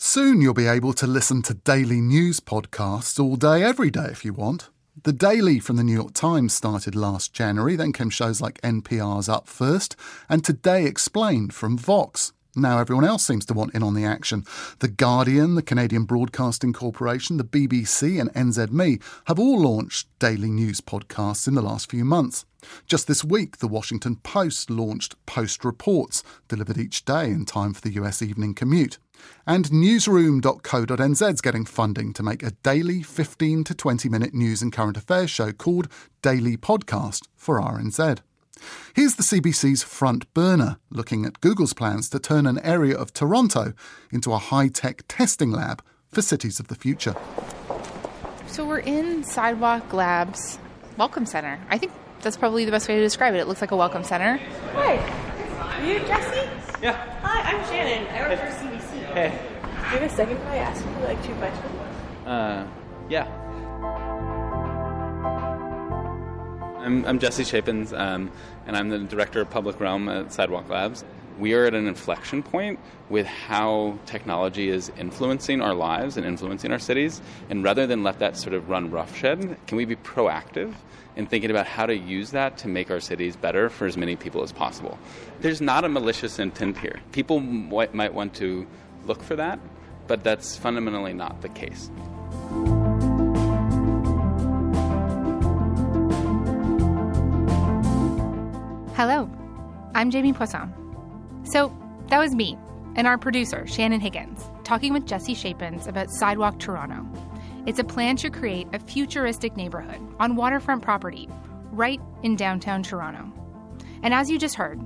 Soon you'll be able to listen to daily news podcasts all day, every day if you want. The Daily from the New York Times started last January, then came shows like NPR's Up First and Today Explained from Vox. Now everyone else seems to want in on the action. The Guardian, the Canadian Broadcasting Corporation, the BBC, and NZME have all launched daily news podcasts in the last few months. Just this week, the Washington Post launched Post Reports, delivered each day in time for the US evening commute. And newsroom.co.nz is getting funding to make a daily 15 to 20 minute news and current affairs show called Daily Podcast for RNZ. Here's the CBC's front burner, looking at Google's plans to turn an area of Toronto into a high tech testing lab for cities of the future. So we're in Sidewalk Labs Welcome Center. I think that's probably the best way to describe it. It looks like a welcome center. Hi. Are you Jesse? Yeah. Hi, I'm Shannon. I work for CBC. Hey. Do you have a second if I ask you like two questions? Uh, yeah. I'm, I'm Jesse Shapins, um, and I'm the director of public realm at Sidewalk Labs. We are at an inflection point with how technology is influencing our lives and influencing our cities. And rather than let that sort of run roughshod, can we be proactive in thinking about how to use that to make our cities better for as many people as possible? There's not a malicious intent here. People might want to look for that, but that's fundamentally not the case. Hello, I'm Jamie Poisson. So that was me and our producer, Shannon Higgins, talking with Jesse Shapins about Sidewalk Toronto. It's a plan to create a futuristic neighborhood on waterfront property right in downtown Toronto. And as you just heard,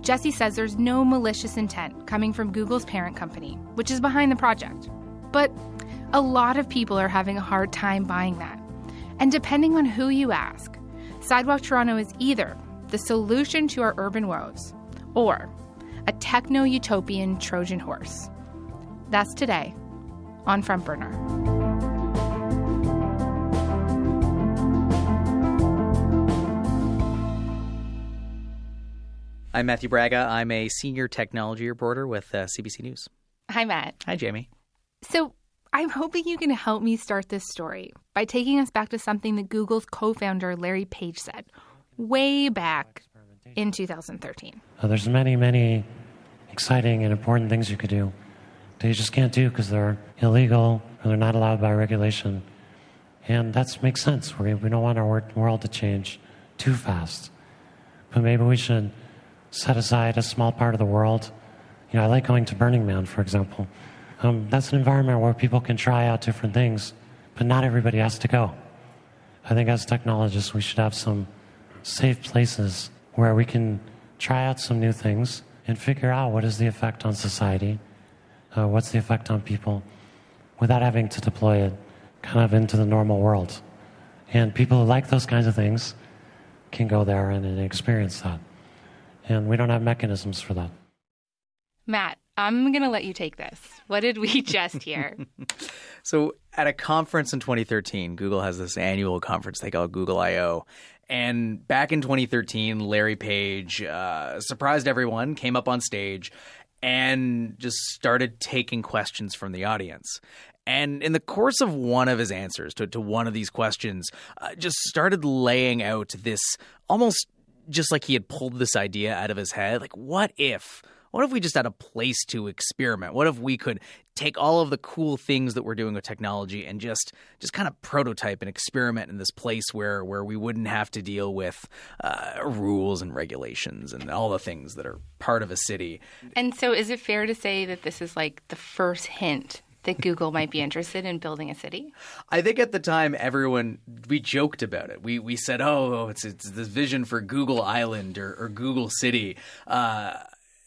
Jesse says there's no malicious intent coming from Google's parent company, which is behind the project. But a lot of people are having a hard time buying that. And depending on who you ask, Sidewalk Toronto is either the solution to our urban woes or a techno utopian Trojan horse. That's today on Front Burner. I'm Matthew Braga. I'm a senior technology reporter with uh, CBC News. Hi, Matt. Hi, Jamie. So, I'm hoping you can help me start this story by taking us back to something that Google's co founder Larry Page said way back in 2013. Uh, there's many, many exciting and important things you could do that you just can't do because they're illegal or they're not allowed by regulation. And that makes sense. We, we don't want our wor- world to change too fast. But maybe we should set aside a small part of the world. You know, I like going to Burning Man, for example. Um, that's an environment where people can try out different things, but not everybody has to go. I think as technologists, we should have some safe places where we can try out some new things and figure out what is the effect on society, uh, what's the effect on people, without having to deploy it kind of into the normal world. And people who like those kinds of things can go there and, and experience that. And we don't have mechanisms for that. Matt, I'm going to let you take this. What did we just hear? So, at a conference in 2013, Google has this annual conference they call Google I/O, and back in 2013, Larry Page uh, surprised everyone, came up on stage, and just started taking questions from the audience. And in the course of one of his answers to, to one of these questions, uh, just started laying out this almost just like he had pulled this idea out of his head. Like, what if? What if we just had a place to experiment? What if we could take all of the cool things that we're doing with technology and just just kind of prototype and experiment in this place where where we wouldn't have to deal with uh, rules and regulations and all the things that are part of a city. and so, is it fair to say that this is like the first hint that Google might be interested in building a city? I think at the time everyone we joked about it. We we said, "Oh, it's it's this vision for Google Island or, or Google City," uh,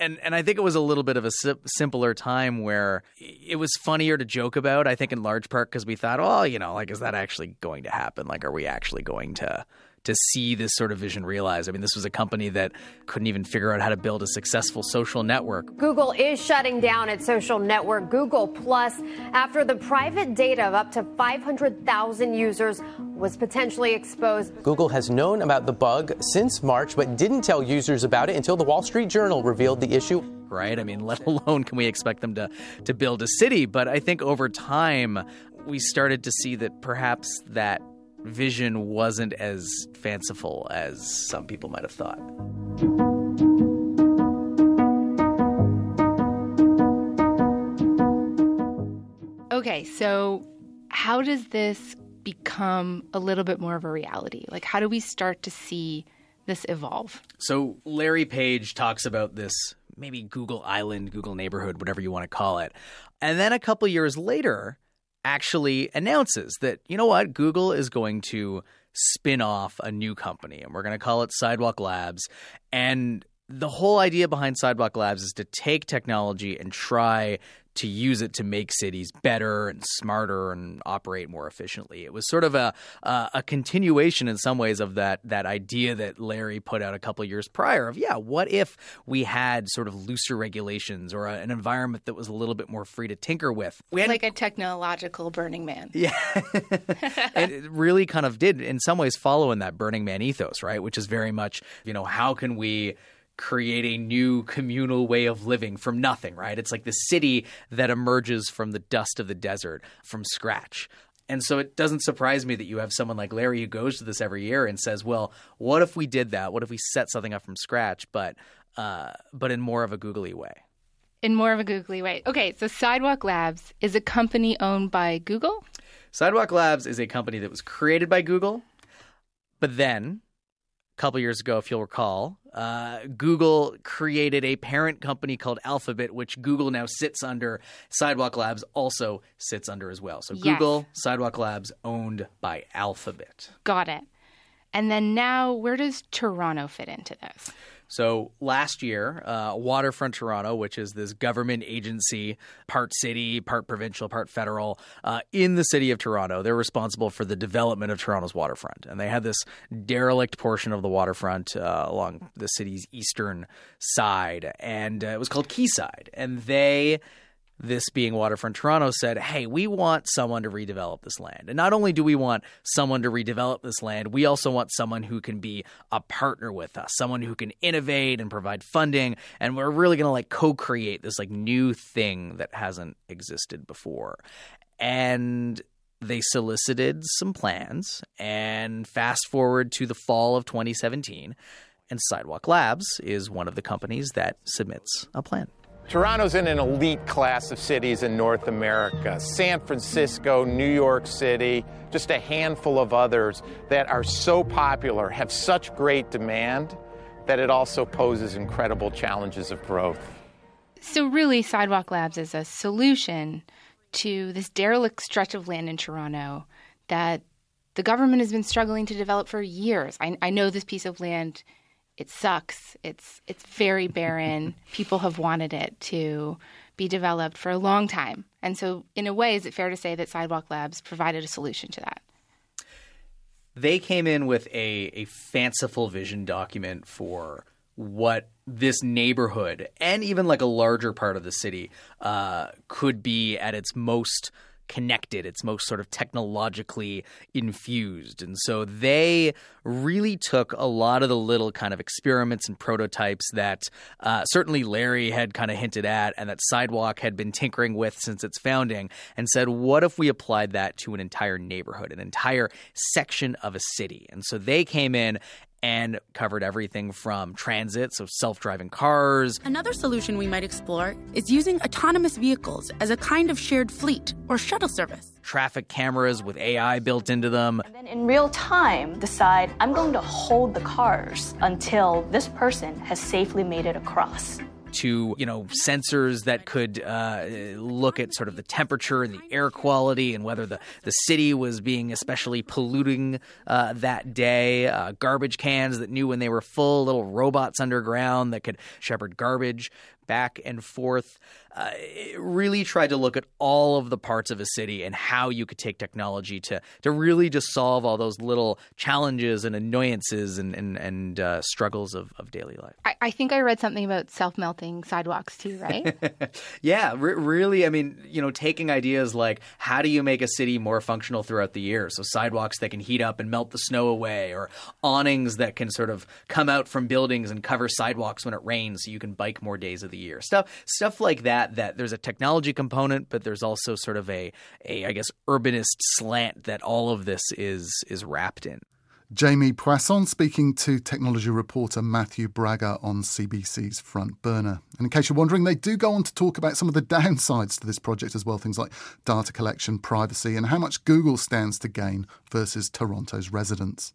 and and I think it was a little bit of a si- simpler time where it was funnier to joke about. I think in large part because we thought, oh, you know, like is that actually going to happen? Like, are we actually going to to see this sort of vision realized? I mean, this was a company that couldn't even figure out how to build a successful social network. Google is shutting down its social network Google Plus after the private data of up to 500,000 users was potentially exposed. Google has known about the bug since March, but didn't tell users about it until the Wall Street Journal revealed the issue. Right? I mean, let alone can we expect them to, to build a city. But I think over time, we started to see that perhaps that vision wasn't as fanciful as some people might have thought. Okay, so how does this become a little bit more of a reality? Like, how do we start to see this evolve? So, Larry Page talks about this maybe Google Island, Google neighborhood, whatever you want to call it. And then a couple years later, actually announces that, you know what, Google is going to spin off a new company and we're going to call it Sidewalk Labs. And the whole idea behind Sidewalk Labs is to take technology and try to use it to make cities better and smarter and operate more efficiently. It was sort of a a, a continuation in some ways of that that idea that Larry put out a couple years prior of yeah, what if we had sort of looser regulations or a, an environment that was a little bit more free to tinker with? We had like a technological Burning Man. Yeah. it really kind of did in some ways follow in that Burning Man ethos, right? Which is very much, you know, how can we create a new communal way of living from nothing, right? It's like the city that emerges from the dust of the desert from scratch. And so it doesn't surprise me that you have someone like Larry who goes to this every year and says, "Well, what if we did that? What if we set something up from scratch, but uh, but in more of a googly way?" In more of a googly way. Okay, so Sidewalk Labs is a company owned by Google. Sidewalk Labs is a company that was created by Google, but then couple years ago, if you'll recall, uh, Google created a parent company called Alphabet, which Google now sits under. Sidewalk Labs also sits under as well. So Yes. Google, Sidewalk Labs, owned by Alphabet. Got it. And then now, where does Toronto fit into this? So last year, uh, Waterfront Toronto, which is this government agency, part city, part provincial, part federal, uh, in the city of Toronto, they're responsible for the development of Toronto's waterfront. And they had this derelict portion of the waterfront uh, along the city's eastern side, and uh, it was called Quayside. And they this being Waterfront Toronto, said, Hey, we want someone to redevelop this land. And not only do we want someone to redevelop this land, we also want someone who can be a partner with us, someone who can innovate and provide funding. And we're really going to like co create this like new thing that hasn't existed before. And they solicited some plans and fast forward to the fall of 2017 and sidewalk labs is one of the companies that submits a plan Toronto's in an elite class of cities in North America. San Francisco, New York City, just a handful of others that are so popular, have such great demand, that it also poses incredible challenges of growth. So, really, Sidewalk Labs is a solution to this derelict stretch of land in Toronto that the government has been struggling to develop for years. I, I know this piece of land. It sucks. It's it's very barren. People have wanted it to be developed for a long time. And so in a way is it fair to say that Sidewalk Labs provided a solution to that? they came in with a, a fanciful vision document for what this neighborhood and even like a larger part of the city uh, could be at its most connected, its most sort of technologically infused. And so they really took a lot of the little kind of experiments and prototypes that uh, certainly Larry had kind of hinted at and that Sidewalk had been tinkering with since its founding and said, what if we applied that to an entire neighborhood, an entire section of a city? And so they came in and covered everything from transit, so self driving cars, Another solution we might explore is using autonomous vehicles as a kind of shared fleet or shuttle service. traffic cameras with AI built into them. And then in real time decide I'm going to hold the cars until this person has safely made it across. To you know sensors that could uh, look at sort of the temperature and the air quality and whether the, the city was being especially polluting uh, that day uh, garbage cans that knew when they were full little robots underground that could shepherd garbage back and forth. Uh, really tried to look at all of the parts of a city and how you could take technology to to really just solve all those little challenges and annoyances and and, and uh, struggles of, of daily life. I, I think I read something about self melting sidewalks too, right? yeah, re- really. I mean, you know, taking ideas like how do you make a city more functional throughout the year? So sidewalks that can heat up and melt the snow away, or awnings that can sort of come out from buildings and cover sidewalks when it rains, so you can bike more days of the year. Stuff stuff like that. That there's a technology component, but there's also sort of a, a I guess urbanist slant that all of this is is wrapped in. Jamie Poisson speaking to technology reporter Matthew Braga on CBC's Front Burner. And in case you're wondering, they do go on to talk about some of the downsides to this project as well, things like data collection, privacy, and how much Google stands to gain versus Toronto's residents.